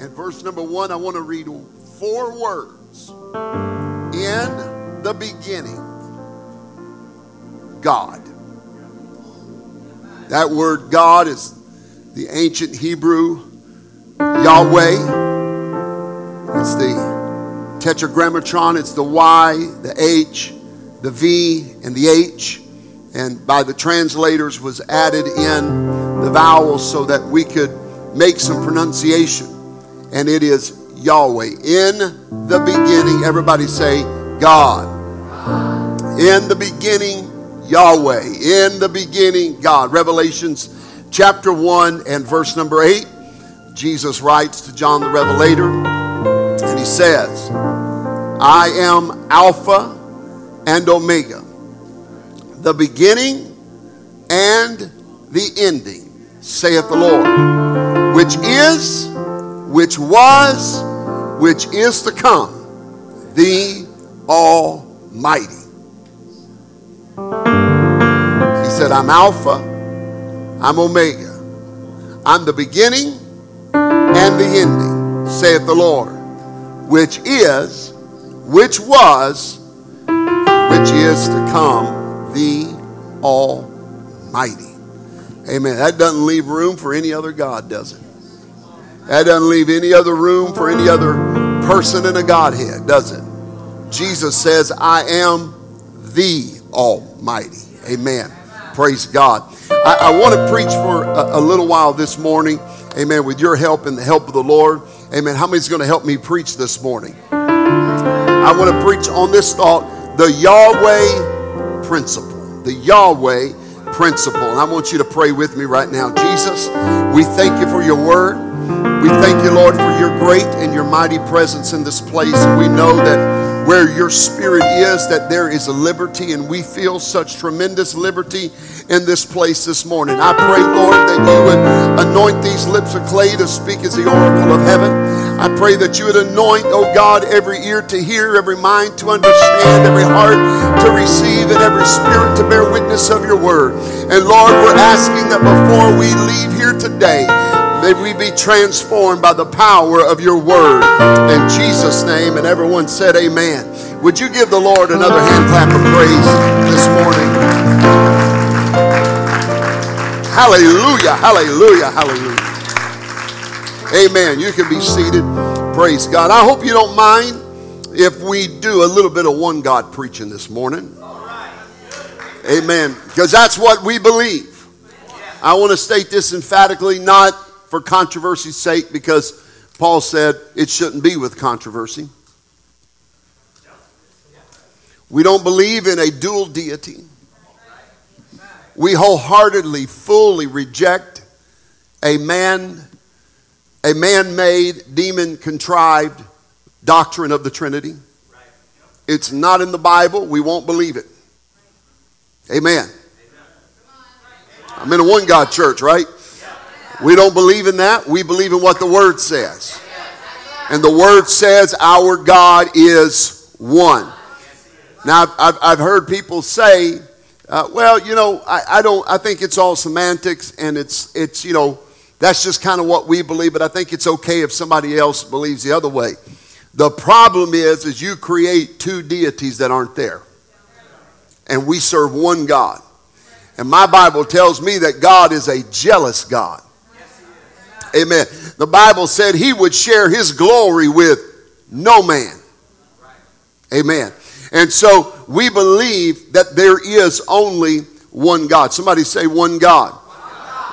and verse number 1, I want to read four words. In the beginning, God. That word God is the ancient Hebrew Yahweh. It's the tetragrammaton, it's the Y, the H, the V, and the H. And by the translators was added in the vowels so that we could make some pronunciation. And it is Yahweh. In the beginning, everybody say God. In the beginning, Yahweh. In the beginning, God. Revelations chapter 1 and verse number 8. Jesus writes to John the Revelator, and he says, I am Alpha and Omega, the beginning and the ending, saith the Lord, which is, which was, which is to come, the Almighty. He said, I'm Alpha, I'm Omega, I'm the beginning and the ending, saith the Lord, which is, which was, which is to come, the Almighty. Amen. That doesn't leave room for any other God, does it? That doesn't leave any other room for any other person in a Godhead, does it? Jesus says, I am the Almighty. Amen. Praise God. I, I want to preach for a, a, little while this morning. Amen. With your help and the help of the Lord. Amen. How many's going to help me preach this morning? I want to preach on this thought the Yahweh principle. The Yahweh principle. And I want you to pray with me right now. Jesus, we thank you for your word. We thank you, Lord, for your great and your mighty presence in this place. We know that where your spirit is, that there is a liberty, and we feel such tremendous liberty in this place this morning. I pray, Lord, that you would anoint these lips of clay to speak as the oracle of heaven. I pray that you would anoint, oh God, every ear to hear, every mind to understand, every heart to receive, and every spirit to bear witness of your word. And Lord, we're asking that before we leave here today, May we be transformed by the power of your word. In Jesus' name. And everyone said, Amen. Would you give the Lord another hand clap of praise this morning? Hallelujah, hallelujah, hallelujah. Amen. You can be seated. Praise God. I hope you don't mind if we do a little bit of one God preaching this morning. Amen. Because that's what we believe. I want to state this emphatically, not for controversy's sake because Paul said it shouldn't be with controversy. We don't believe in a dual deity. We wholeheartedly, fully reject a man, a man-made, demon-contrived doctrine of the Trinity. It's not in the Bible. We won't believe it. Amen. I'm in a one God church, right? We don't believe in that. We believe in what the Word says. And the Word says our God is one. Now, I've, I've heard people say, uh, well, you know, I, I, don't, I think it's all semantics and it's, it's you know, that's just kind of what we believe, but I think it's okay if somebody else believes the other way. The problem is, is you create two deities that aren't there. And we serve one God. And my Bible tells me that God is a jealous God. Amen. The Bible said he would share his glory with no man. Amen. And so we believe that there is only one God. Somebody say one God.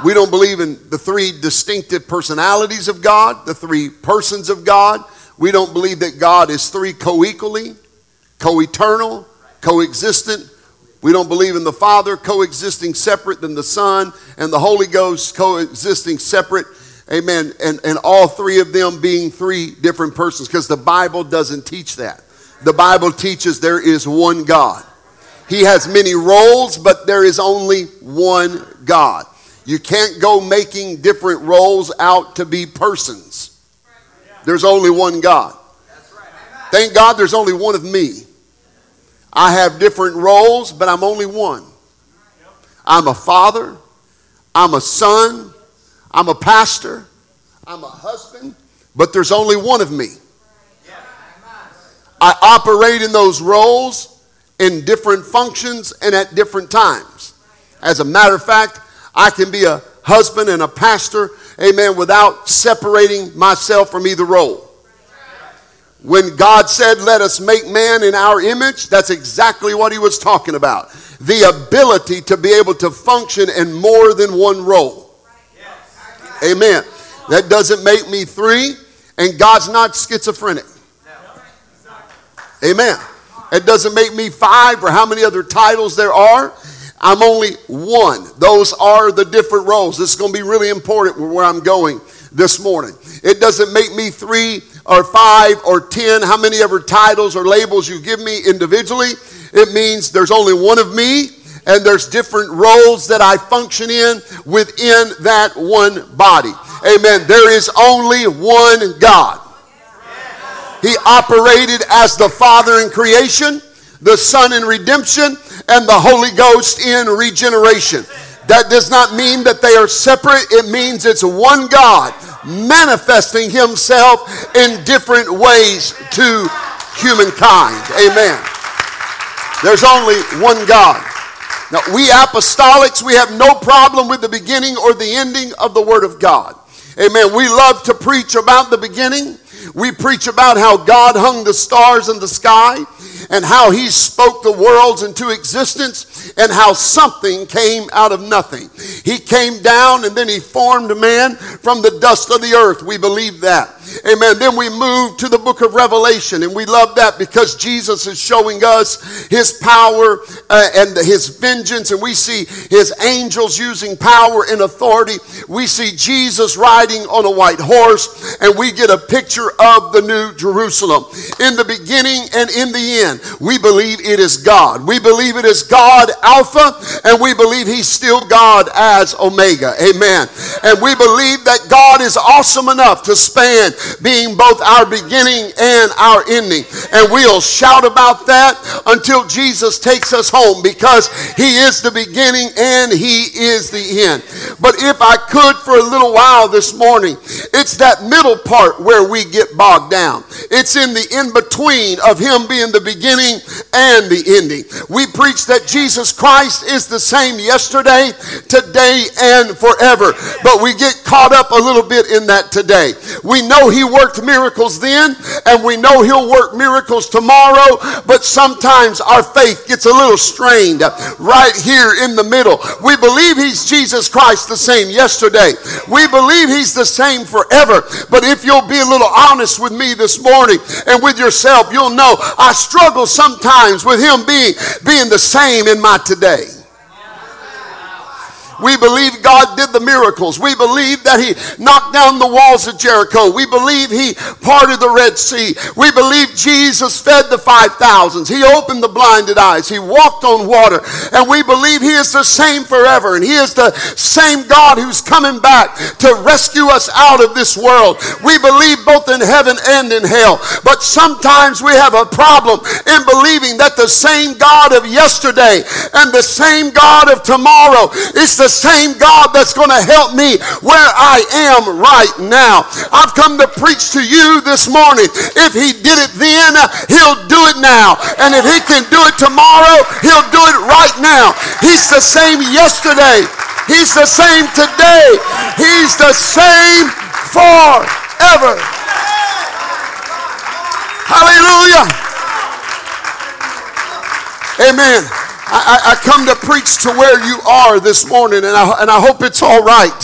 We don't believe in the three distinctive personalities of God, the three persons of God. We don't believe that God is three co equally, co eternal, coexistent. We don't believe in the Father coexisting separate than the Son and the Holy Ghost coexisting separate Amen. And, and all three of them being three different persons because the Bible doesn't teach that. The Bible teaches there is one God. He has many roles, but there is only one God. You can't go making different roles out to be persons. There's only one God. Thank God there's only one of me. I have different roles, but I'm only one. I'm a father, I'm a son, I'm a pastor, I'm a husband, but there's only one of me. I operate in those roles in different functions and at different times. As a matter of fact, I can be a husband and a pastor, amen, without separating myself from either role. When God said, Let us make man in our image, that's exactly what he was talking about. The ability to be able to function in more than one role. Amen. That doesn't make me three, and God's not schizophrenic. Amen. It doesn't make me five or how many other titles there are. I'm only one. Those are the different roles. This is going to be really important where I'm going this morning. It doesn't make me three or five or ten, how many ever titles or labels you give me individually. It means there's only one of me and there's different roles that I function in within that one body. Amen. There is only one God. He operated as the Father in creation, the Son in redemption, and the Holy Ghost in regeneration. That does not mean that they are separate. It means it's one God manifesting himself in different ways to humankind. Amen. There's only one God. Now, we apostolics, we have no problem with the beginning or the ending of the Word of God. Amen. We love to preach about the beginning. We preach about how God hung the stars in the sky and how he spoke the worlds into existence and how something came out of nothing. He came down and then he formed man from the dust of the earth. We believe that. Amen. Then we move to the book of Revelation, and we love that because Jesus is showing us his power uh, and his vengeance, and we see his angels using power and authority. We see Jesus riding on a white horse, and we get a picture of the new Jerusalem. In the beginning and in the end, we believe it is God. We believe it is God Alpha, and we believe he's still God as Omega. Amen. And we believe that God is awesome enough to span being both our beginning and our ending. And we'll shout about that until Jesus takes us home because he is the beginning and he is the end. But if I could for a little while this morning, it's that middle part where we get bogged down. It's in the in between of him being the beginning and the ending. We preach that Jesus Christ is the same yesterday, today, and forever. But we get caught up a little bit in that today. We know he worked miracles then, and we know he'll work miracles tomorrow, but sometimes our faith gets a little strained right here in the middle. We believe he's Jesus Christ the same yesterday. We believe he's the same forever. But if you'll be a little honest with me this morning and with yourself, you'll know I struggle sometimes with him being being the same in my today. We believe God did the miracles. We believe that He knocked down the walls of Jericho. We believe He parted the Red Sea. We believe Jesus fed the 5,000s. He opened the blinded eyes. He walked on water. And we believe He is the same forever. And He is the same God who's coming back to rescue us out of this world. We believe both in heaven and in hell. But sometimes we have a problem in believing that the same God of yesterday and the same God of tomorrow is the same God that's going to help me where I am right now. I've come to preach to you this morning. If he did it then, he'll do it now. And if he can do it tomorrow, he'll do it right now. He's the same yesterday. He's the same today. He's the same forever. Hallelujah. Amen. I, I, come to preach to where you are this morning, and I, and I hope it's all right.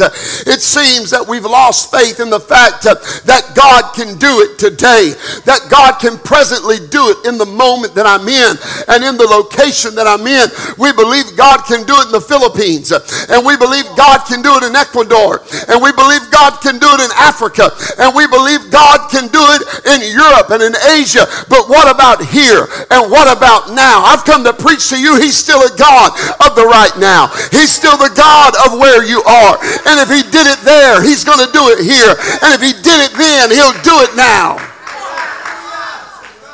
It seems that we've lost faith in the fact that God can do it today, that God can presently do it in the moment that I'm in and in the location that I'm in. We believe God can do it in the Philippines, and we believe God can do it in Ecuador, and we believe God can do it in Africa, and we believe God can do it in Europe and in Asia. But what about here? And what about now? I've come to preach to you. He's He's still a God of the right now. He's still the God of where you are. And if He did it there, He's going to do it here. And if He did it then, He'll do it now.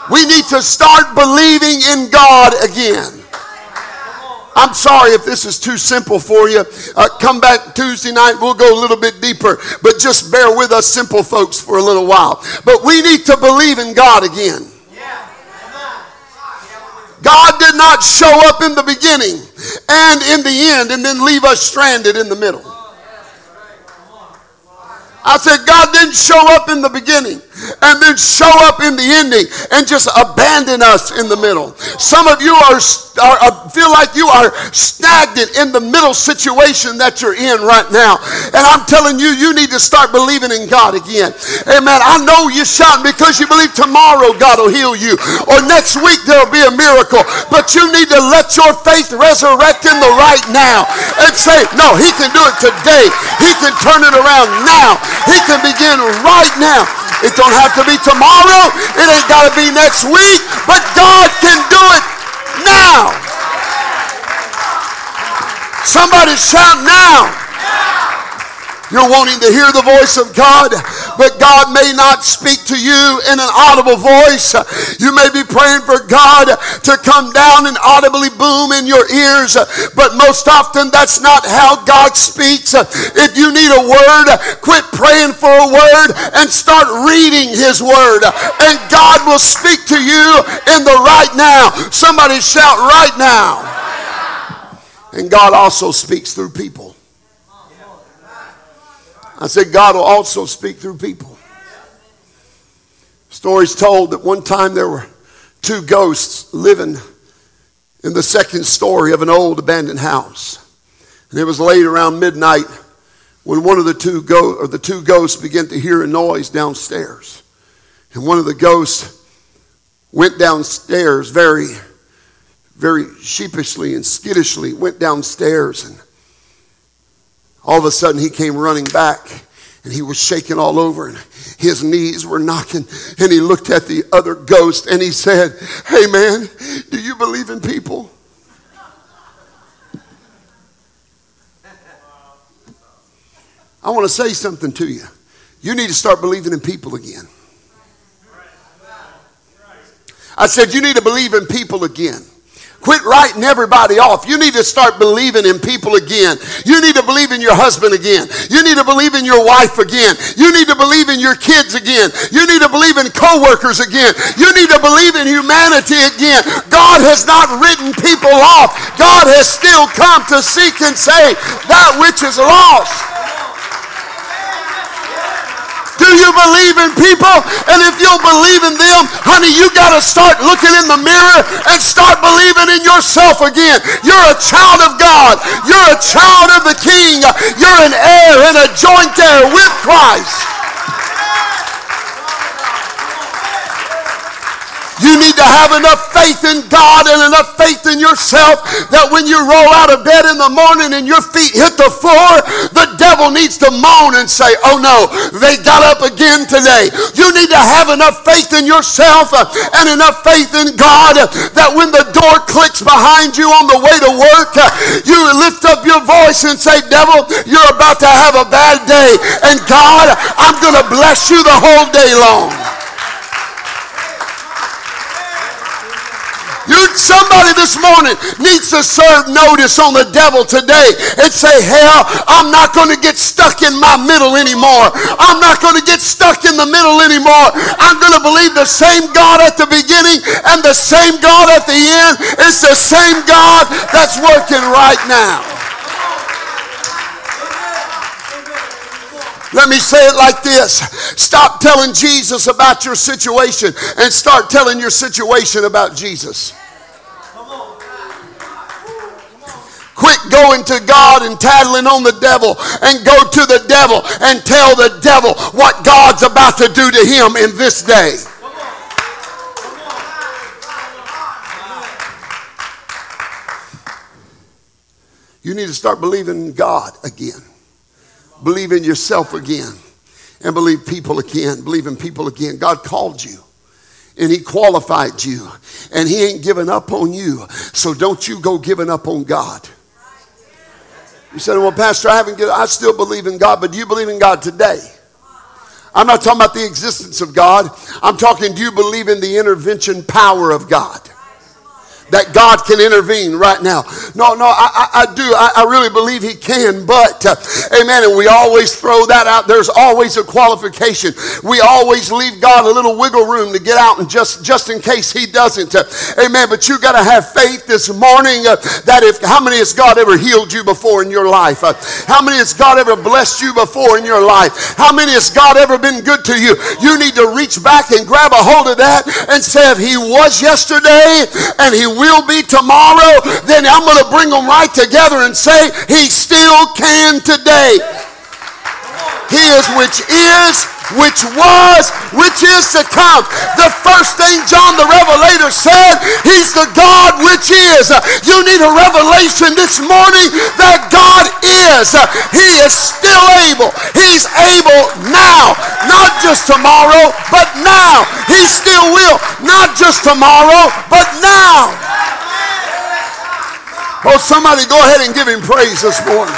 We need to start believing in God again. I'm sorry if this is too simple for you. Uh, come back Tuesday night. We'll go a little bit deeper. But just bear with us, simple folks, for a little while. But we need to believe in God again. God did not show up in the beginning and in the end and then leave us stranded in the middle. I said, God didn't show up in the beginning and then show up in the ending and just abandon us in the middle. Some of you are, are, feel like you are stagnant in the middle situation that you're in right now. And I'm telling you, you need to start believing in God again. Amen. I know you're shouting because you believe tomorrow God will heal you or next week there'll be a miracle. But you need to let your faith resurrect in the right now and say, no, he can do it today. He can turn it around now. He can begin right now. Have to be tomorrow. It ain't got to be next week. But God can do it now. Somebody shout now. You're wanting to hear the voice of God, but God may not speak to you in an audible voice. You may be praying for God to come down and audibly boom in your ears, but most often that's not how God speaks. If you need a word, quit praying for a word and start reading His word, and God will speak to you in the right now. Somebody shout right now. And God also speaks through people. I said, God will also speak through people. Stories told that one time there were two ghosts living in the second story of an old abandoned house. And it was late around midnight when one of the two go- or the two ghosts began to hear a noise downstairs. And one of the ghosts went downstairs very, very sheepishly and skittishly, went downstairs and all of a sudden, he came running back and he was shaking all over and his knees were knocking. And he looked at the other ghost and he said, Hey man, do you believe in people? I want to say something to you. You need to start believing in people again. I said, You need to believe in people again. Quit writing everybody off. You need to start believing in people again. You need to believe in your husband again. You need to believe in your wife again. You need to believe in your kids again. You need to believe in coworkers again. You need to believe in humanity again. God has not written people off. God has still come to seek and save that which is lost. Do you believe in people? And if you'll believe in them, honey, you got to start looking in the mirror and start believing in yourself again. You're a child of God. You're a child of the King. You're an heir and a joint heir with Christ. You need to have enough faith in God and enough faith in yourself that when you roll out of bed in the morning and your feet hit the floor, the devil needs to moan and say, Oh no, they got up again today. You need to have enough faith in yourself uh, and enough faith in God that when the door clicks behind you on the way to work, uh, you lift up your voice and say, Devil, you're about to have a bad day. And God, I'm going to bless you the whole day long. You, somebody this morning needs to serve notice on the devil today and say, hell, I'm not going to get stuck in my middle anymore. I'm not going to get stuck in the middle anymore. I'm going to believe the same God at the beginning and the same God at the end. It's the same God that's working right now. Let me say it like this Stop telling Jesus about your situation and start telling your situation about Jesus. Quit going to God and tattling on the devil and go to the devil and tell the devil what God's about to do to him in this day. You need to start believing in God again. Believe in yourself again. And believe people again. Believe in people again. God called you and he qualified you and he ain't giving up on you. So don't you go giving up on God. You said, well, Pastor, I haven't given, I still believe in God, but do you believe in God today? I'm not talking about the existence of God. I'm talking, do you believe in the intervention power of God? That God can intervene right now. No, no, I, I, I do. I, I, really believe He can, but uh, amen. And we always throw that out. There's always a qualification. We always leave God a little wiggle room to get out and just, just in case He doesn't. Uh, amen. But you got to have faith this morning uh, that if, how many has God ever healed you before in your life? Uh, how many has God ever blessed you before in your life? How many has God ever been good to you? You need to reach back and grab a hold of that and say, if He was yesterday and He will be tomorrow, then I'm going to bring them right together and say, He still can today. He is which is which was, which is to come. The first thing John the Revelator said, He's the God which is. You need a revelation this morning that God is. He is still able. He's able now, not just tomorrow, but now. He still will, not just tomorrow, but now. Oh, somebody go ahead and give him praise this morning.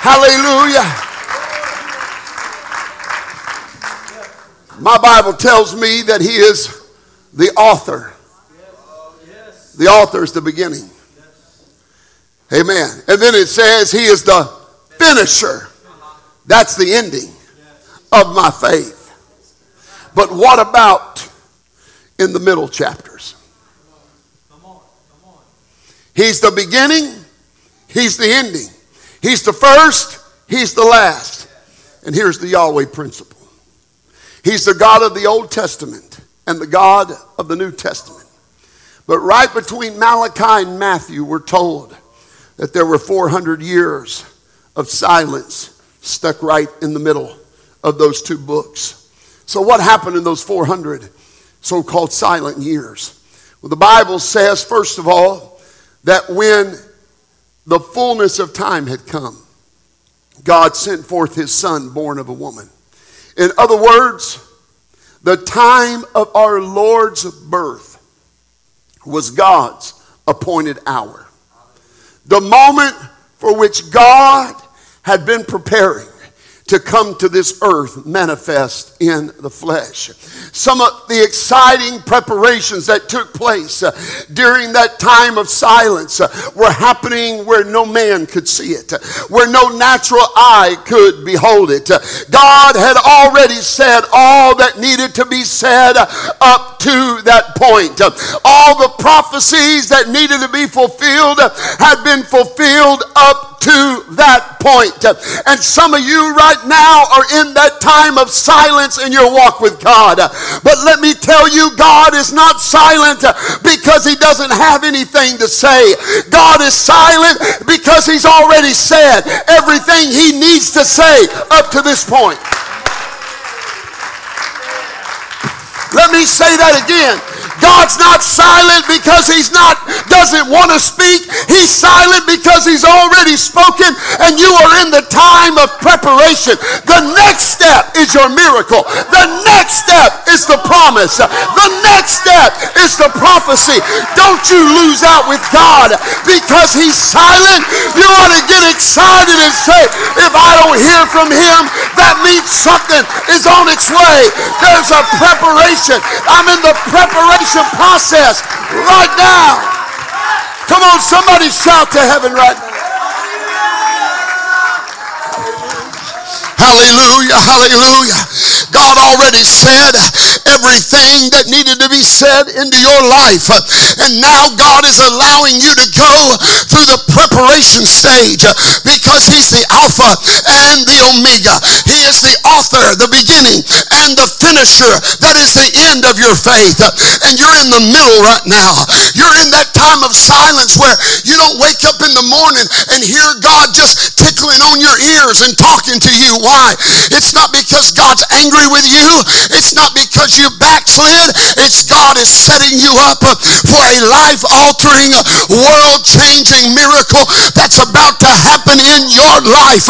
Hallelujah. My Bible tells me that he is the author. The author is the beginning. Amen. And then it says he is the finisher. That's the ending of my faith. But what about in the middle chapters? He's the beginning, he's the ending. He's the first, He's the last. And here's the Yahweh principle He's the God of the Old Testament and the God of the New Testament. But right between Malachi and Matthew, we're told that there were 400 years of silence stuck right in the middle of those two books. So, what happened in those 400 so called silent years? Well, the Bible says, first of all, that when the fullness of time had come, God sent forth his son, born of a woman. In other words, the time of our Lord's birth was God's appointed hour. The moment for which God had been preparing to come to this earth manifest in the flesh. Some of the exciting preparations that took place uh, during that time of silence uh, were happening where no man could see it, where no natural eye could behold it. God had already said all that needed to be said up to that point. All the prophecies that needed to be fulfilled had been fulfilled up to that point. And some of you right now are in that time of silence in your walk with God. But let me tell you, God is not silent because he doesn't have anything to say. God is silent because he's already said everything he needs to say up to this point. Let me say that again. God's not silent because he's not doesn't want to speak. He's silent because he's already spoken and you are in the time of preparation. The next step is your miracle. The next step is the promise. The next step is the prophecy. Don't you lose out with God because he's silent. You ought to get excited and say, if I don't hear from him, that means something is on its way. There's a preparation. I'm in the preparation process right now. Come on, somebody shout to heaven right now. Hallelujah, hallelujah. God already said everything that needed to be said into your life. And now God is allowing you to go through the preparation stage because He's the Alpha and the Omega. He is the author, the beginning, and the finisher. That is the end of your faith. And you're in the middle right now. You're in that time of silence where you don't wake up in the morning and hear God just tickling on your ears and talking to you. Why? It's not because God's angry with you. It's not because you backslid. It's God is setting you up for a life altering, world changing miracle that's about to happen in your life.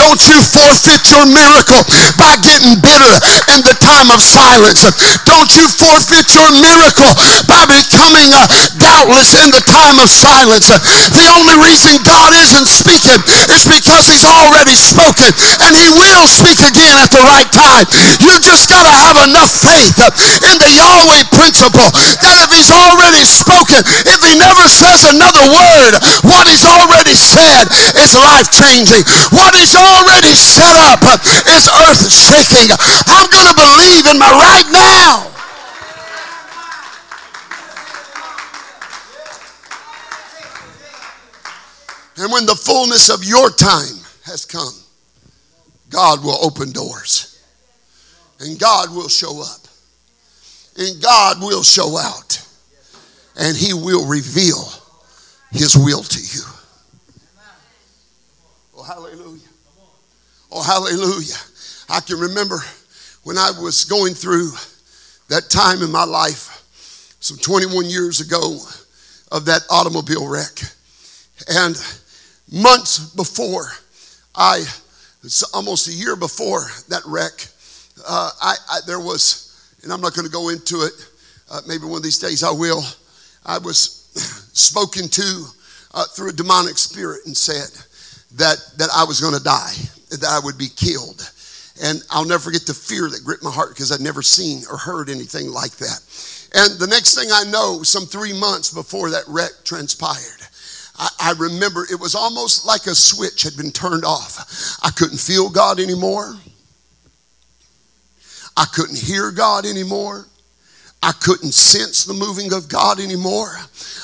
Don't you forfeit your miracle by getting bitter in the time of silence. Don't you forfeit your miracle by becoming uh, doubtless in the time of silence. The only reason God isn't speaking is because he's already spoken and he will speak again at the right time. You just got to have enough faith in the Yahweh principle that if he's already spoken, if he never says another word, what he's already said is life changing. What he's already set up is earth shaking. I'm going to believe in my right now. And when the fullness of your time has come, God will open doors. And God will show up. And God will show out. And He will reveal His will to you. Oh, hallelujah. Oh, hallelujah. I can remember when I was going through that time in my life, some 21 years ago, of that automobile wreck. And months before I, it's almost a year before that wreck, uh, I, I, there was, and I'm not going to go into it. Uh, maybe one of these days I will. I was spoken to uh, through a demonic spirit and said that that I was going to die, that I would be killed, and I'll never forget the fear that gripped my heart because I'd never seen or heard anything like that. And the next thing I know, some three months before that wreck transpired, I, I remember it was almost like a switch had been turned off. I couldn't feel God anymore. I couldn't hear God anymore. I couldn't sense the moving of God anymore.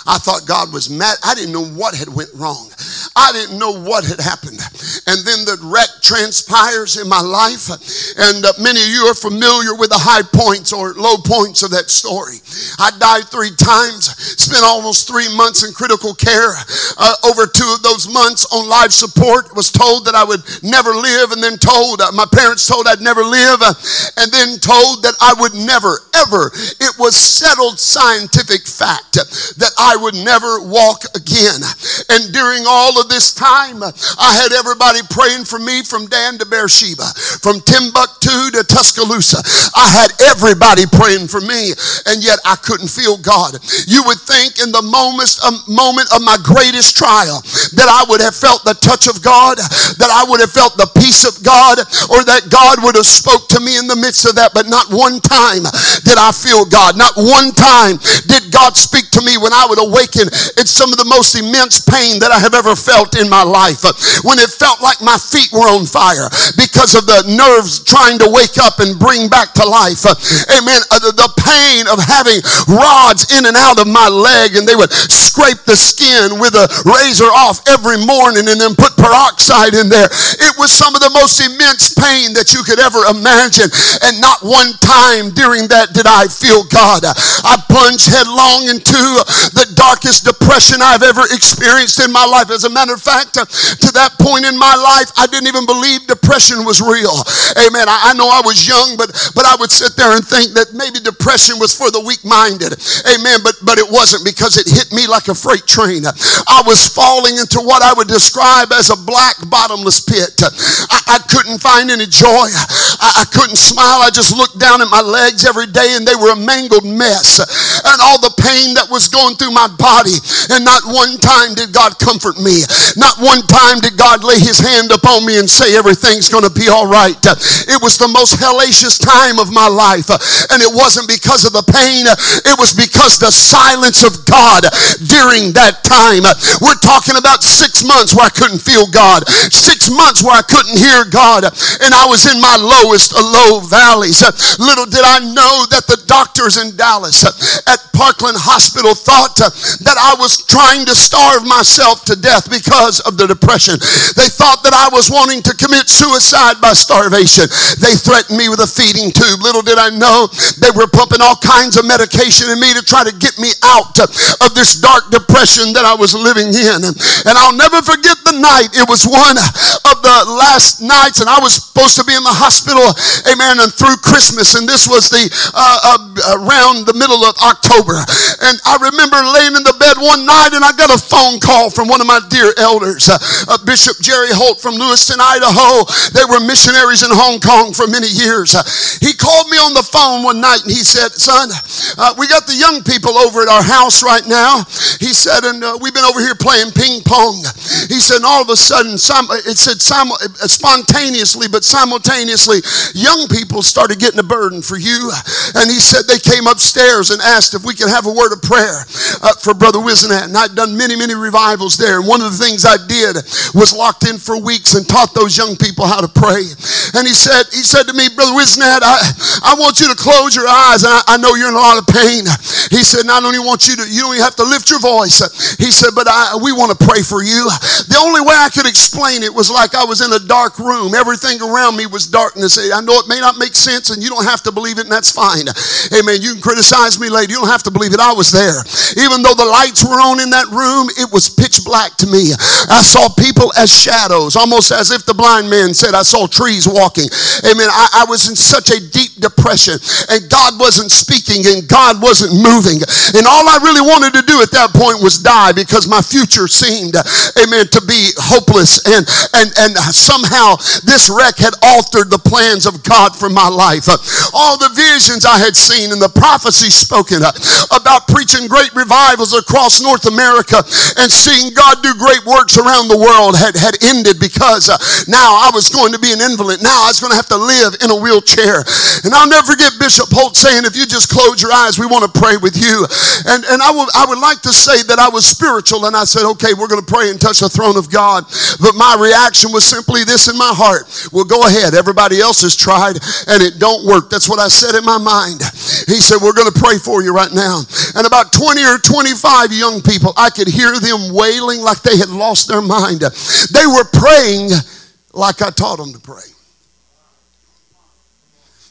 I thought God was mad. I didn't know what had went wrong. I didn't know what had happened. And then the wreck transpires in my life. And uh, many of you are familiar with the high points or low points of that story. I died three times, spent almost three months in critical care. Uh, over two of those months on life support, was told that I would never live, and then told, uh, my parents told I'd never live, uh, and then told that I would never, ever. It was settled scientific fact that I would never walk again. And during all of this time, I had everybody praying for me from Dan to Beersheba, from Timbuktu to Tuscaloosa. I had everybody praying for me, and yet I couldn't feel God. You would think in the moment, um, moment of my greatest trial that I would have felt the touch of God, that I would have felt the peace of God, or that God would have spoke to me in the midst of that, but not one time did I feel God. Not one time did God speak to me when I would awaken in some of the most immense pain that I have ever felt in my life. When it felt like my feet were on fire because of the nerves trying to wake up and bring back to life. Amen. Uh, the pain of having rods in and out of my leg and they would scrape the skin with a razor off every morning and then put peroxide in there. It was some of the most immense pain that you could ever imagine. And not one time during that did I feel God. I plunged headlong into the darkest depression I've ever experienced in my life. As a matter of fact, to that point in my life, I didn't even believe depression was real. Amen. I, I know I was young, but but I would sit there and think that maybe depression was for the weak-minded. Amen. But but it wasn't because it hit me like a freight train. I was falling into what I would describe as a black bottomless pit. I, I couldn't find any joy. I, I couldn't smile. I just looked down at my legs every day and they were a mess. And all the pain that was going through my body. And not one time did God comfort me. Not one time did God lay his hand upon me and say, Everything's going to be all right. It was the most hellacious time of my life. And it wasn't because of the pain, it was because the silence of God during that time. We're talking about six months where I couldn't feel God, six months where I couldn't hear God, and I was in my lowest low valleys. Little did I know that the doctors in Dallas at Parkland Hospital thought that I was trying to starve myself to death because of the depression. They thought that I was wanting to commit suicide by starvation. They threatened me with a feeding tube. Little did I know they were pumping all kinds of medication in me to try to get me out of this dark depression that I was living in. And I'll never forget the night. It was one of the last nights, and I was supposed to be in the hospital, amen, and through Christmas. And this was the uh, uh, around the middle of October. And I remember laying in the bed one night, and I got a phone call from one of my dear elders, uh, uh Bishop Jerry Holt from Lewiston, Idaho. They were missionaries in Hong Kong for many years. Uh, he called me on the phone one night, and he said, "Son, uh, we got the young people over at our house right now." He said, "And we've been over here playing ping pong." He said, and all of a sudden, it said spontaneously, but simultaneously, young people started getting a burden for you. And he said they came upstairs and asked if we could have a word of prayer uh, for Brother Wisenat. And I'd done many, many revivals there. And one of the things I did was locked in for weeks and taught those young people how to pray. And he said, he said to me, Brother Wisenat, I, I want you to close your eyes. I, I know you're in a lot of pain. He said, not only want you to, you don't even have to lift your voice. He said, but I, we want to pray for you. The only way I could explain it was like I was in a dark room. Everything around me was darkness. I know it may not make sense and you don't have to believe it and that's fine. You can criticize me later. You don't have to believe it. I was there. Even though the lights were on in that room, it was pitch black to me. I saw people as shadows, almost as if the blind man said, I saw trees walking. Amen. I, I was in such a deep depression and God wasn't speaking and God wasn't moving. And all I really wanted to do at that point was die because my future seemed, amen, to be hopeless and, and, and somehow this wreck had altered the plans of God for my life. All the visions I had seen and the prophecy spoken about preaching great revivals across North America and seeing God do great works around the world had, had ended because uh, now I was going to be an invalid. Now I was going to have to live in a wheelchair. And I'll never forget Bishop Holt saying, if you just close your eyes, we want to pray with you. And, and I, would, I would like to say that I was spiritual and I said, okay, we're going to pray and touch the throne of God. But my reaction was simply this in my heart. Well, go ahead. Everybody else has tried and it don't work. That's what I said in my mind. He said, we're going to pray for you right now. And about 20 or 25 young people, I could hear them wailing like they had lost their mind. They were praying like I taught them to pray.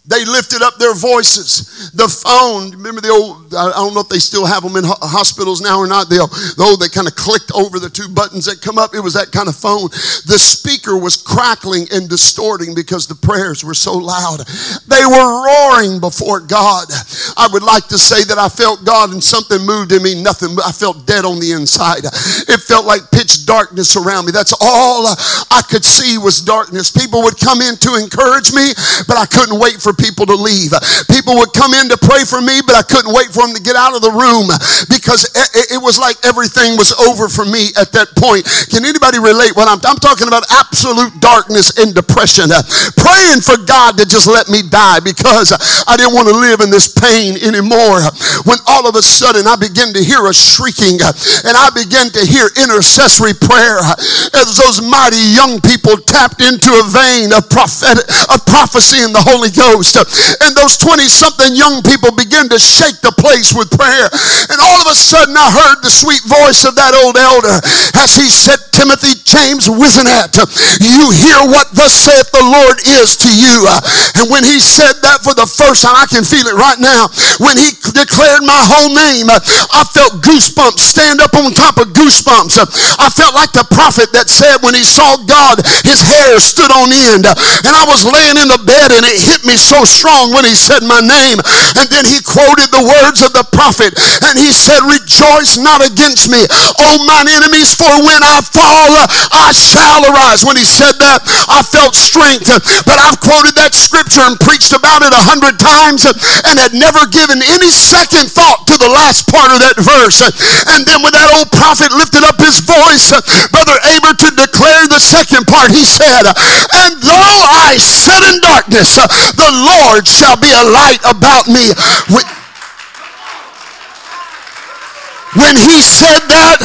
They lifted up their voices. The phone, remember the old, I don't know if they still have them in hospitals now or not. The old, they kind of clicked over the two buttons that come up. It was that kind of phone. The speaker was crackling and distorting because the prayers were so loud. They were roaring before God. I would like to say that I felt God and something moved in me. Nothing, I felt dead on the inside. It felt like pitch darkness around me. That's all I could see was darkness. People would come in to encourage me, but I couldn't wait for people to leave. People would come in to pray for me, but I couldn't wait for them to get out of the room because it, was like everything was over for me at that point. Can anybody relate what I'm, I'm talking about? Absolute darkness and depression. praying for God to just let me die because I didn't want to live in this pain anymore. When all of a sudden I began to hear a shrieking and I began to hear intercessory prayer as those mighty young people tapped into a vein of prophetic of prophecy in the Holy Ghost. Ghost. And those 20 something young people began to shake the place with prayer. And all of a sudden, I heard the sweet voice of that old elder as he said, Timothy James Wisenat, you hear what thus saith the Lord is to you. And when he said that for the first time, I can feel it right now. When he declared my whole name, I felt goosebumps stand up on top of goosebumps. I felt like the prophet that said when he saw God, his hair stood on end. And I was laying in the bed and it hit me so so strong when he said my name. And then he quoted the words of the prophet and he said, Rejoice not against me, O mine enemies, for when I fall, I shall arise. When he said that, I felt strength. But I've quoted that scripture and preached about it a hundred times and had never given any second thought to the last part of that verse. And then when that old prophet lifted up his voice, Brother Aber, to declare the second part, he said, And though I sit in darkness, the Lord shall be a light about me. When he said that,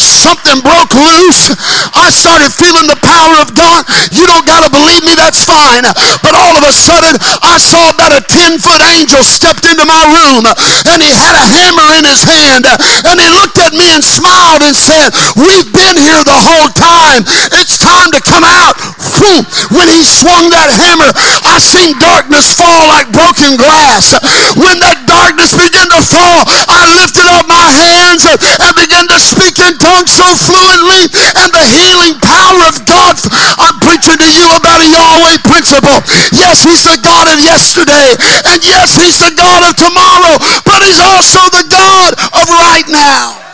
something broke loose. I started feeling the power of God. You don't got to believe me, that's fine. But all of a sudden, I saw about a 10 foot angel stepped into my room and he had a hammer in his hand and he looked at me and smiled and said, We've been here the whole time. It's time to come out. When he swung that hammer, I seen darkness fall like broken glass. When that darkness began to fall, I lifted up my hands and began to speak in tongues so fluently and the healing power of God. I'm preaching to you about a Yahweh principle. Yes, he's the God of yesterday. And yes, he's the God of tomorrow. But he's also the God of right now.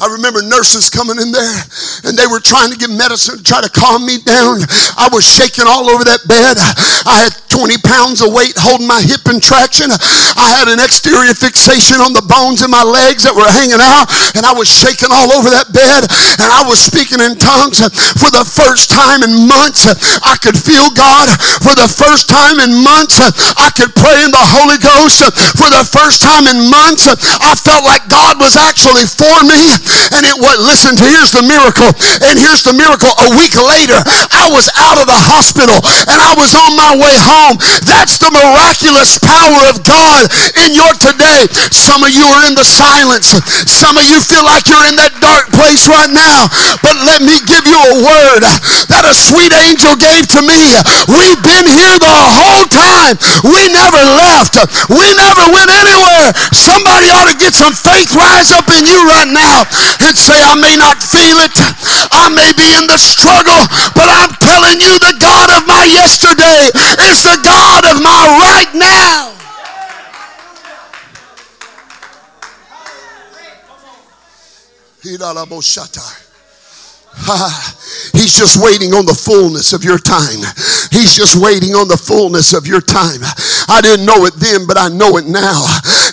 I remember nurses coming in there and they were trying to give medicine to try to calm me down. I was shaking all over that bed. I had 20 pounds of weight holding my hip in traction. I had an exterior fixation on the bones in my legs that were hanging out and I was shaking all over that bed and I was speaking in tongues for the first time in months. I could feel God for the first time in months. I could pray in the Holy Ghost for the first time in months. I felt like God was actually for me. And it was, listen, to here's the miracle. And here's the miracle. A week later, I was out of the hospital and I was on my way home. That's the miraculous power of God in your today. Some of you are in the silence. Some of you feel like you're in that dark place right now. But let me give you a word that a sweet angel gave to me. We've been here the whole time. We never left. We never went anywhere. Somebody ought to get some faith rise up in you right now and say, I may not feel it. I may be in the struggle, but I'm telling you the God of my yesterday is the God of my right now. He's just waiting on the fullness of your time. He's just waiting on the fullness of your time. I didn't know it then, but I know it now.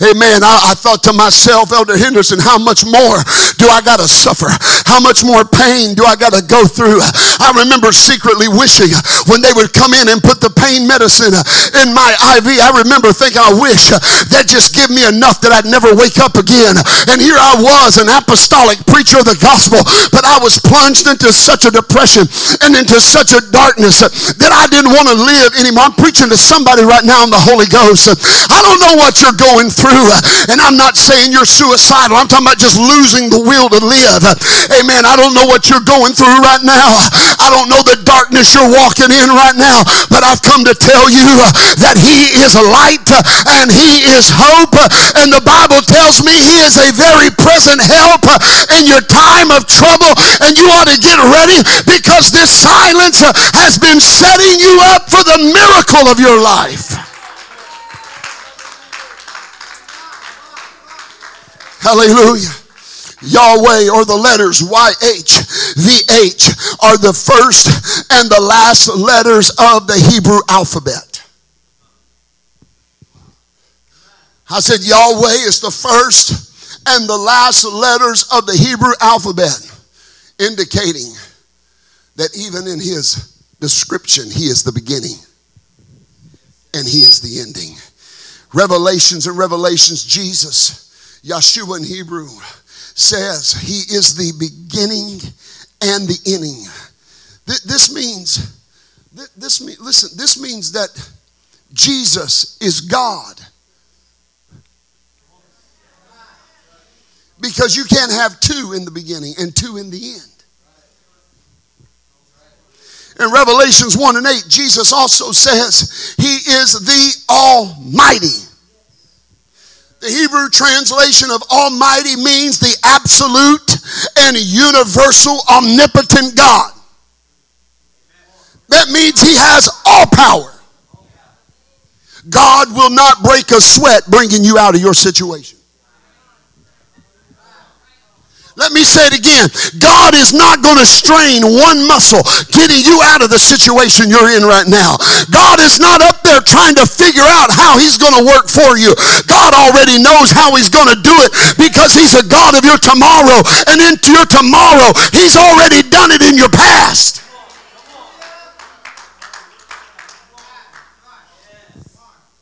Amen. I, I thought to myself, Elder Henderson, how much more do I got to suffer? How much more pain do I got to go through? I remember secretly wishing when they would come in and put the pain medicine in my IV, I remember thinking, I wish that just give me enough that I'd never wake up again. And here I was, an apostolic preacher of the gospel, but I was plunged into such a depression and into such a darkness that I didn't want to live anymore. I'm preaching to somebody right now in the Holy Ghost. I don't know what you're going through, and I'm not saying you're suicidal. I'm talking about just losing the will to live. Amen. I don't know what you're going through right now. I don't know the darkness you're walking in right now, but I've come to tell you that He is a light and He is hope. And the Bible tells me He is a very present help in your time of trouble. And you to get ready because this silence uh, has been setting you up for the miracle of your life. Hallelujah. Yahweh or the letters YH, VH are the first and the last letters of the Hebrew alphabet. I said Yahweh is the first and the last letters of the Hebrew alphabet, indicating that even in his description, he is the beginning and he is the ending. Revelations and Revelations, Jesus, Yeshua in Hebrew, says he is the beginning and the ending. This means, this means, listen, this means that Jesus is God. Because you can't have two in the beginning and two in the end. In Revelations 1 and 8, Jesus also says he is the Almighty. The Hebrew translation of Almighty means the absolute and universal omnipotent God. That means He has all power. God will not break a sweat bringing you out of your situation. Let me say it again. God is not going to strain one muscle getting you out of the situation you're in right now. God is not up there trying to figure out how he's going to work for you. God already knows how he's going to do it because he's a God of your tomorrow. And into your tomorrow, he's already done it in your past.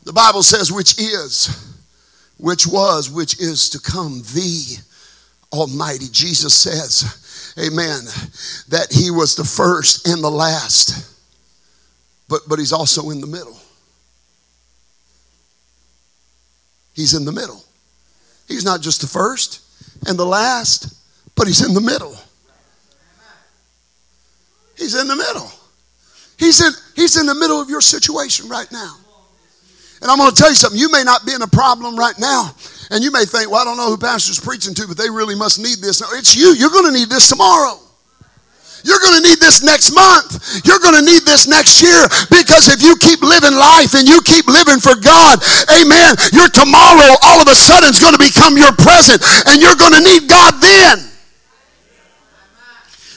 The Bible says, which is, which was, which is to come, the Almighty. Jesus says, Amen, that He was the first and the last, but, but He's also in the middle. He's in the middle. He's not just the first and the last, but He's in the middle. He's in the middle. He's in, he's in the middle of your situation right now. And I'm going to tell you something. You may not be in a problem right now. And you may think, well, I don't know who pastor's preaching to, but they really must need this. No, it's you. You're going to need this tomorrow. You're going to need this next month. You're going to need this next year because if you keep living life and you keep living for God, amen, your tomorrow all of a sudden is going to become your present and you're going to need God then.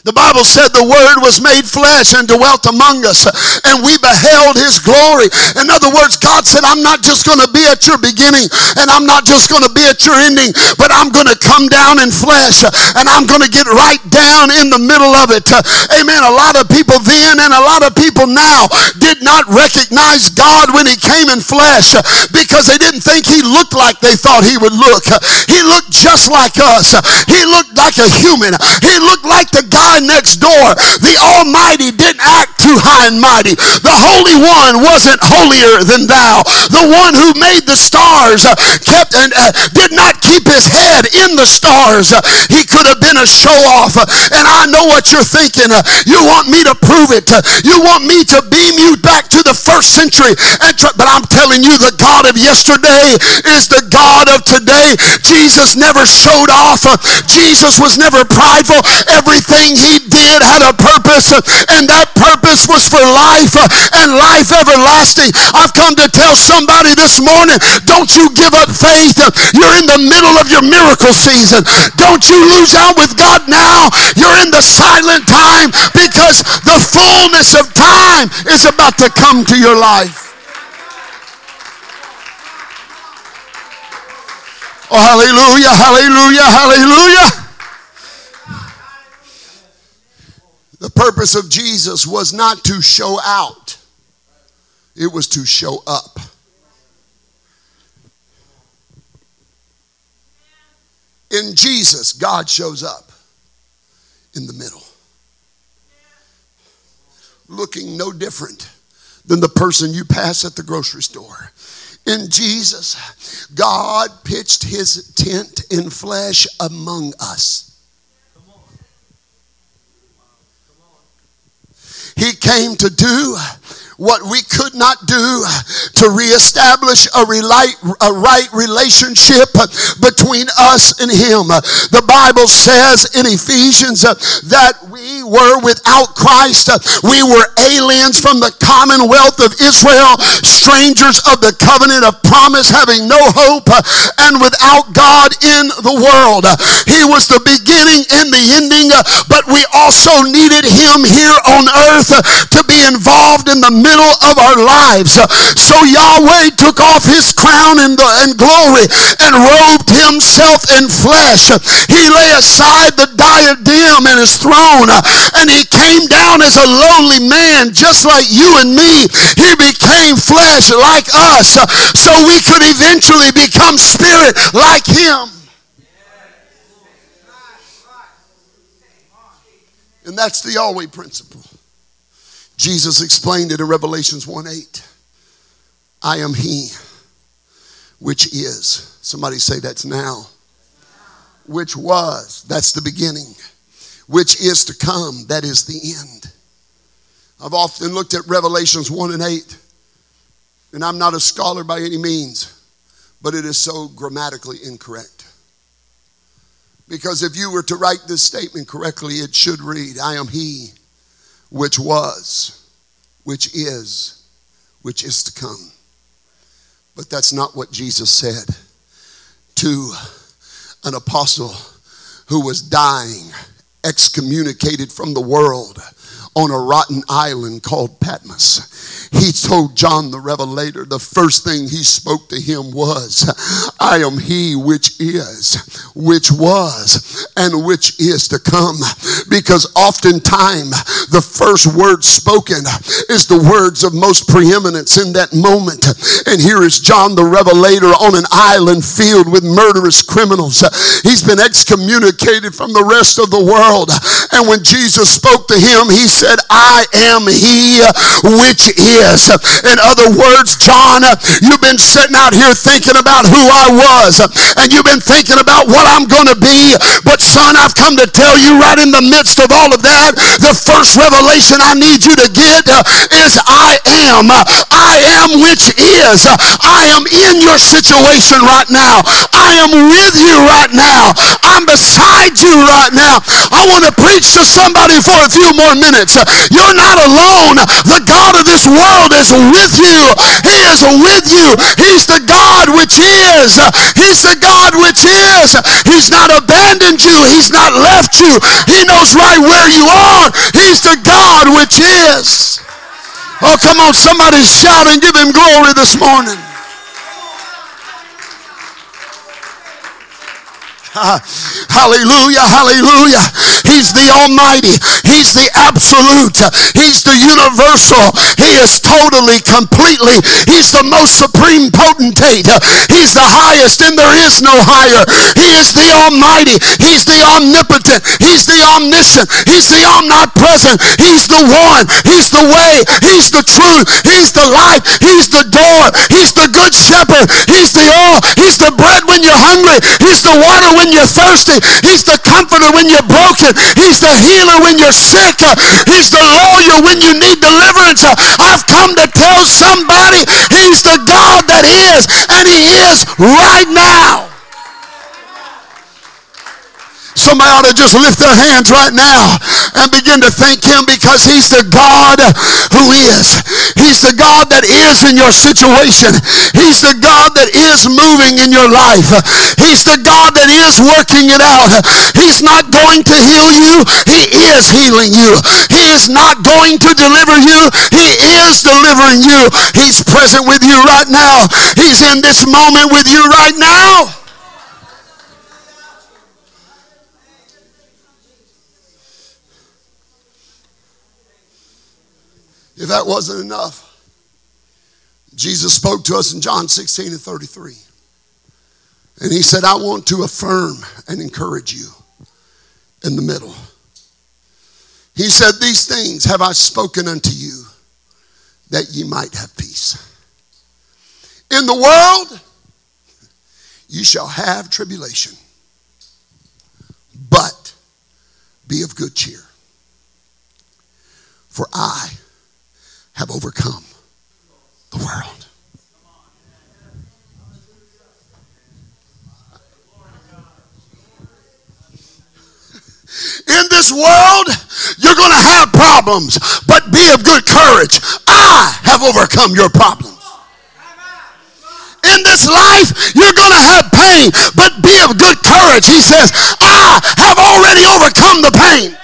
The Bible said the Word was made flesh and dwelt among us, and we beheld His glory. In other words, God said, I'm not just going to be at your beginning, and I'm not just going to be at your ending, but I'm going to come down in flesh, and I'm going to get right down in the middle of it. Amen. A lot of people then and a lot of people now did not recognize God when He came in flesh because they didn't think He looked like they thought He would look. He looked just like us. He looked like a human. He looked like the guy next door. The Almighty didn't act too high and mighty. The Holy One wasn't holier than thou. The one who made the stars uh, kept and uh, did not keep his head in the stars. Uh, he could have been a show off. and I know what you're thinking. Uh, you want me to prove it. Uh, you want me to beam you back to the first century. But I'm telling you, the God of yesterday is the God of today. Jesus never showed off. Uh, Jesus was never prideful. Everything he he did had a purpose, and that purpose was for life and life everlasting. I've come to tell somebody this morning don't you give up faith. You're in the middle of your miracle season. Don't you lose out with God now. You're in the silent time because the fullness of time is about to come to your life. Oh, hallelujah, hallelujah, hallelujah. The purpose of Jesus was not to show out, it was to show up. In Jesus, God shows up in the middle, looking no different than the person you pass at the grocery store. In Jesus, God pitched his tent in flesh among us. He came to do what we could not do to reestablish a, right, a right relationship between us and Him. The Bible says in Ephesians that we were without Christ, we were aliens from the commonwealth of Israel, strangers of the covenant of promise, having no hope, and without God in the world. He was the beginning and the ending, but we also needed Him here on earth to be involved in the middle of our lives. So Yahweh took off his crown and, and glory and robed himself in flesh. He lay aside the diadem and his throne and he came down as a lowly man just like you and me. He became flesh like us so we could eventually become spirit like him. And that's the Yahweh principle. Jesus explained it in Revelations 1 8. I am He which is. Somebody say that's now. Which was, that's the beginning. Which is to come, that is the end. I've often looked at Revelations 1 and 8, and I'm not a scholar by any means, but it is so grammatically incorrect. Because if you were to write this statement correctly, it should read, I am he which was, which is, which is to come. But that's not what Jesus said to an apostle who was dying, excommunicated from the world on a rotten island called Patmos. He told John the Revelator, the first thing he spoke to him was, I am he which is, which was, and which is to come. Because oftentimes the first word spoken is the words of most preeminence in that moment. And here is John the Revelator on an island filled with murderous criminals. He's been excommunicated from the rest of the world. And when Jesus spoke to him, he said, I am he which is. In other words, John, you've been sitting out here thinking about who I was, and you've been thinking about what I'm going to be. But, son, I've come to tell you right in the midst of all of that, the first revelation I need you to get is I am. I am which is. I am in your situation right now. I am with you right now. I'm beside you right now. I want to preach to somebody for a few more minutes. You're not alone. The God of this world is with you. He is with you. He's the God which is. He's the God which is. He's not abandoned you. He's not left you. He knows right where you are. He's the God which is. Oh, come on. Somebody shout and give him glory this morning. Hallelujah, hallelujah. He's the Almighty. He's the absolute. He's the universal. He is totally, completely. He's the most supreme potentate. He's the highest, and there is no higher. He is the Almighty. He's the omnipotent. He's the omniscient. He's the omnipresent. He's the one. He's the way. He's the truth. He's the light. He's the door. He's the good shepherd. He's the all. He's the bread when you're hungry. He's the water when you're thirsty. He's the comforter when you're broken. He's the healer when you're sick. He's the lawyer when you need deliverance. I've come to tell somebody he's the God that is, and he is right now. Somebody ought to just lift their hands right now and begin to thank him because he's the God who is. He's the God that is in your situation. He's the God that is moving in your life. He's the God that is working it out. He's not going to heal you. He is healing you. He is not going to deliver you. He is delivering you. He's present with you right now. He's in this moment with you right now. If that wasn't enough, Jesus spoke to us in John 16 and 33. And he said, I want to affirm and encourage you in the middle. He said, These things have I spoken unto you that ye might have peace. In the world, you shall have tribulation, but be of good cheer. For I have overcome the world. In this world, you're going to have problems, but be of good courage. I have overcome your problems. In this life, you're going to have pain, but be of good courage. He says, I have already overcome the pain.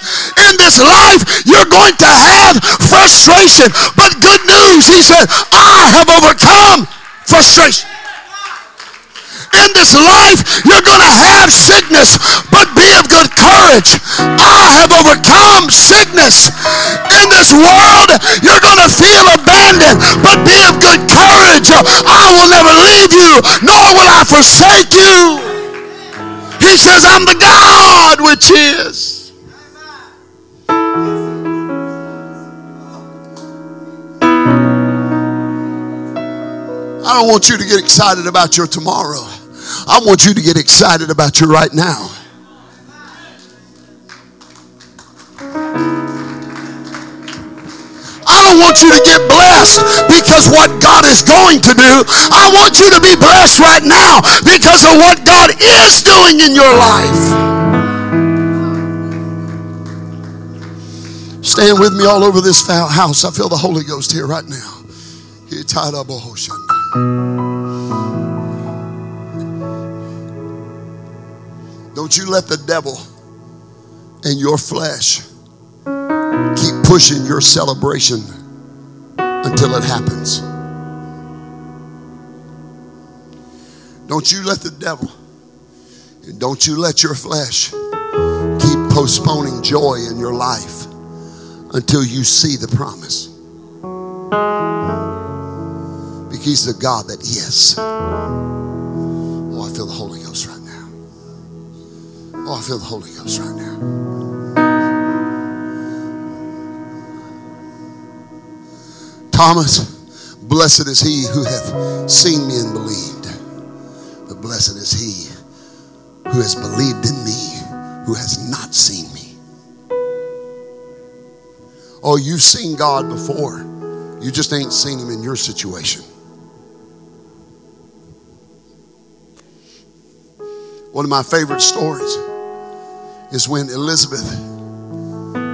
In this life, you're going to have frustration, but good news. He said, I have overcome frustration in this life, you're going to have sickness, but be of good courage. I have overcome sickness. In this world, you're going to feel abandoned, but be of good courage. I will never leave you, nor will I forsake you. He says, I'm the God which is. I don't want you to get excited about your tomorrow. I want you to get excited about you right now. I don't want you to get blessed because what God is going to do. I want you to be blessed right now because of what God is doing in your life. Stand with me all over this house. I feel the Holy Ghost here right now. Don't you let the devil and your flesh keep pushing your celebration until it happens. Don't you let the devil and don't you let your flesh keep postponing joy in your life until you see the promise. Because he's the God that is. Oh, I feel the Holy Ghost right now. Thomas, blessed is he who hath seen me and believed. But blessed is he who has believed in me, who has not seen me. Oh, you've seen God before. You just ain't seen him in your situation. One of my favorite stories is when Elizabeth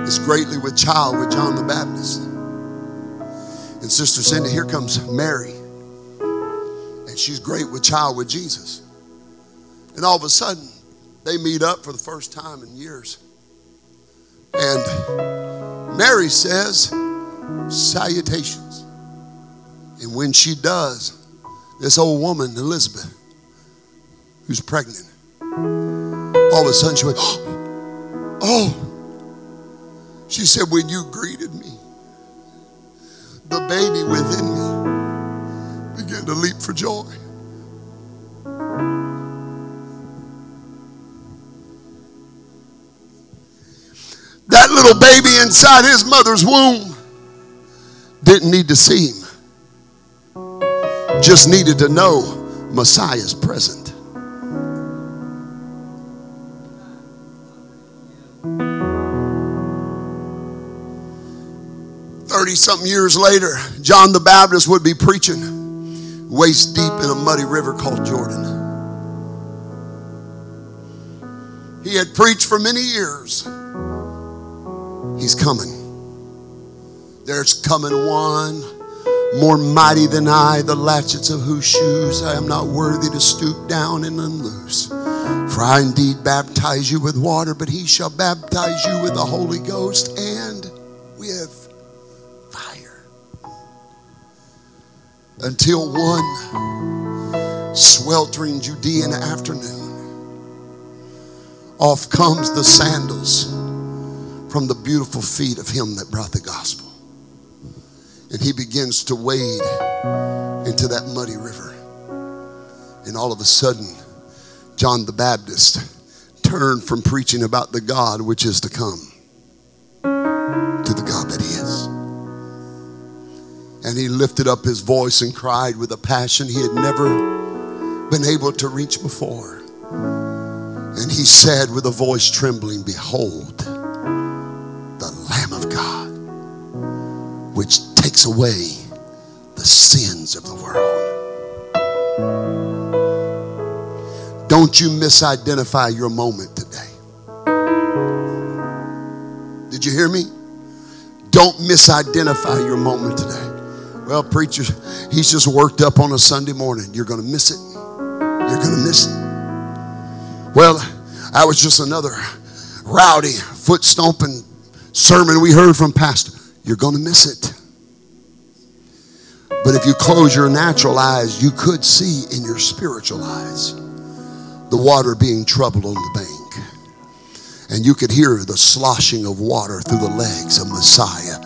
is greatly with child with John the Baptist. And Sister Cindy, here comes Mary. And she's great with child with Jesus. And all of a sudden, they meet up for the first time in years. And Mary says, Salutations. And when she does, this old woman, Elizabeth, who's pregnant, all of a sudden she went, oh, Oh, she said, When you greeted me, the baby within me began to leap for joy. That little baby inside his mother's womb didn't need to see him, just needed to know Messiah's present. 30 something years later, John the Baptist would be preaching waist deep in a muddy river called Jordan. He had preached for many years. He's coming. There's coming one more mighty than I, the latchets of whose shoes I am not worthy to stoop down and unloose. For I indeed baptize you with water, but he shall baptize you with the Holy Ghost and with until one sweltering Judean afternoon, off comes the sandals from the beautiful feet of him that brought the gospel. And he begins to wade into that muddy river. And all of a sudden, John the Baptist turned from preaching about the God which is to come to the God that is. And he lifted up his voice and cried with a passion he had never been able to reach before. And he said with a voice trembling, Behold, the Lamb of God, which takes away the sins of the world. Don't you misidentify your moment today. Did you hear me? Don't misidentify your moment today. Well, preacher, he's just worked up on a Sunday morning. You're going to miss it. You're going to miss it. Well, I was just another rowdy, foot stomping sermon we heard from Pastor. You're going to miss it. But if you close your natural eyes, you could see in your spiritual eyes the water being troubled on the bank. And you could hear the sloshing of water through the legs of Messiah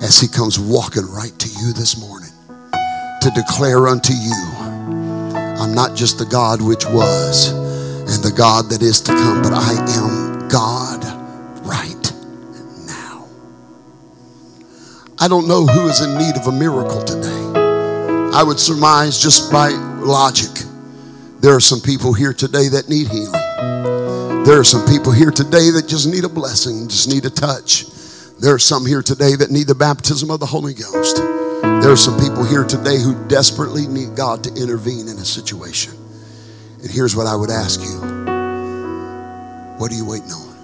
as he comes walking right to you this morning to declare unto you, I'm not just the God which was and the God that is to come, but I am God right now. I don't know who is in need of a miracle today. I would surmise just by logic, there are some people here today that need healing. There are some people here today that just need a blessing, just need a touch. There are some here today that need the baptism of the Holy Ghost. There are some people here today who desperately need God to intervene in a situation. And here's what I would ask you What are you waiting on?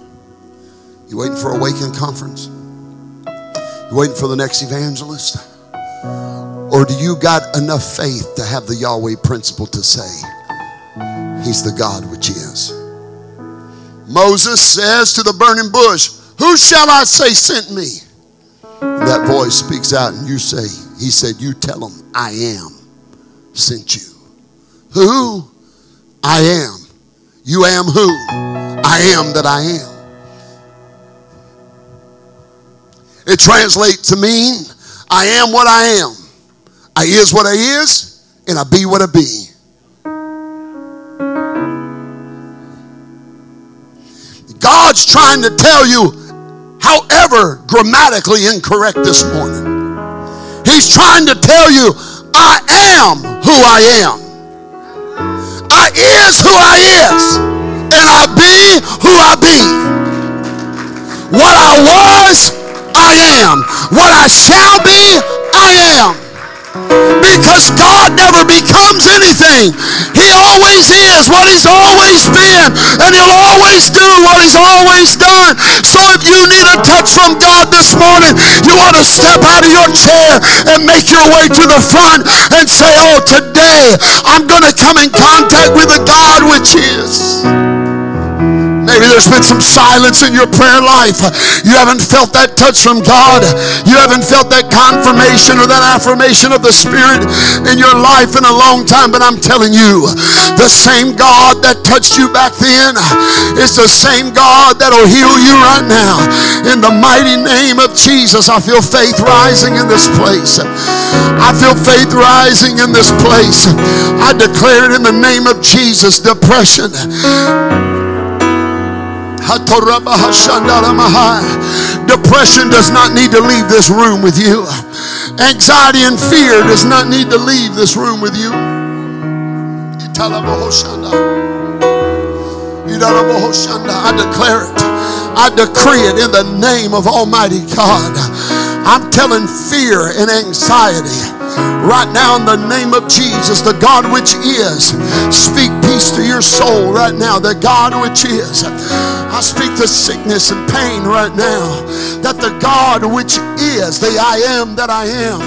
You waiting for a Awaken conference? You waiting for the next evangelist? Or do you got enough faith to have the Yahweh principle to say, He's the God which is? Moses says to the burning bush, Who shall I say sent me? And that voice speaks out, and you say, He said, You tell him, I am sent you. Who? I am. You am who? I am that I am. It translates to mean I am what I am. I is what I is, and I be what I be. God's trying to tell you, however grammatically incorrect this morning, He's trying to tell you, I am who I am. I is who I is, and I be who I be. What I was, I am. What I shall be, I am. Because God never becomes anything. He always is what He's always been, and He'll always do what He's always done. So if you need a touch from God this morning, you want to step out of your chair and make your way to the front and say, Oh, today I'm going to come in contact with the God which is. Maybe there's been some silence in your prayer life. You haven't felt that touch from God. You haven't felt that confirmation or that affirmation of the Spirit in your life in a long time. But I'm telling you, the same God that touched you back then is the same God that'll heal you right now. In the mighty name of Jesus, I feel faith rising in this place. I feel faith rising in this place. I declare it in the name of Jesus. Depression Depression does not need to leave this room with you. Anxiety and fear does not need to leave this room with you. I declare it. I decree it in the name of Almighty God. I'm telling fear and anxiety right now in the name of Jesus, the God which is. Speak to your soul right now, that God which is. I speak to sickness and pain right now, that the God which is, the I am that I am,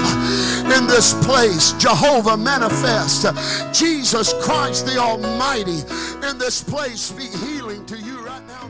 in this place, Jehovah manifest. Jesus Christ the Almighty, in this place, speak healing to you right now.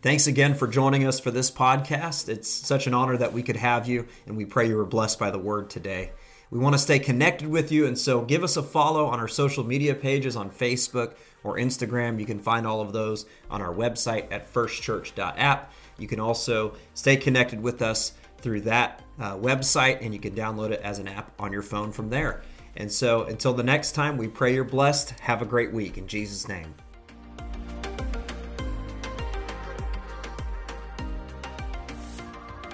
Thanks again for joining us for this podcast. It's such an honor that we could have you, and we pray you were blessed by the word today. We want to stay connected with you, and so give us a follow on our social media pages on Facebook or Instagram. You can find all of those on our website at firstchurch.app. You can also stay connected with us through that uh, website, and you can download it as an app on your phone from there. And so until the next time, we pray you're blessed. Have a great week in Jesus' name.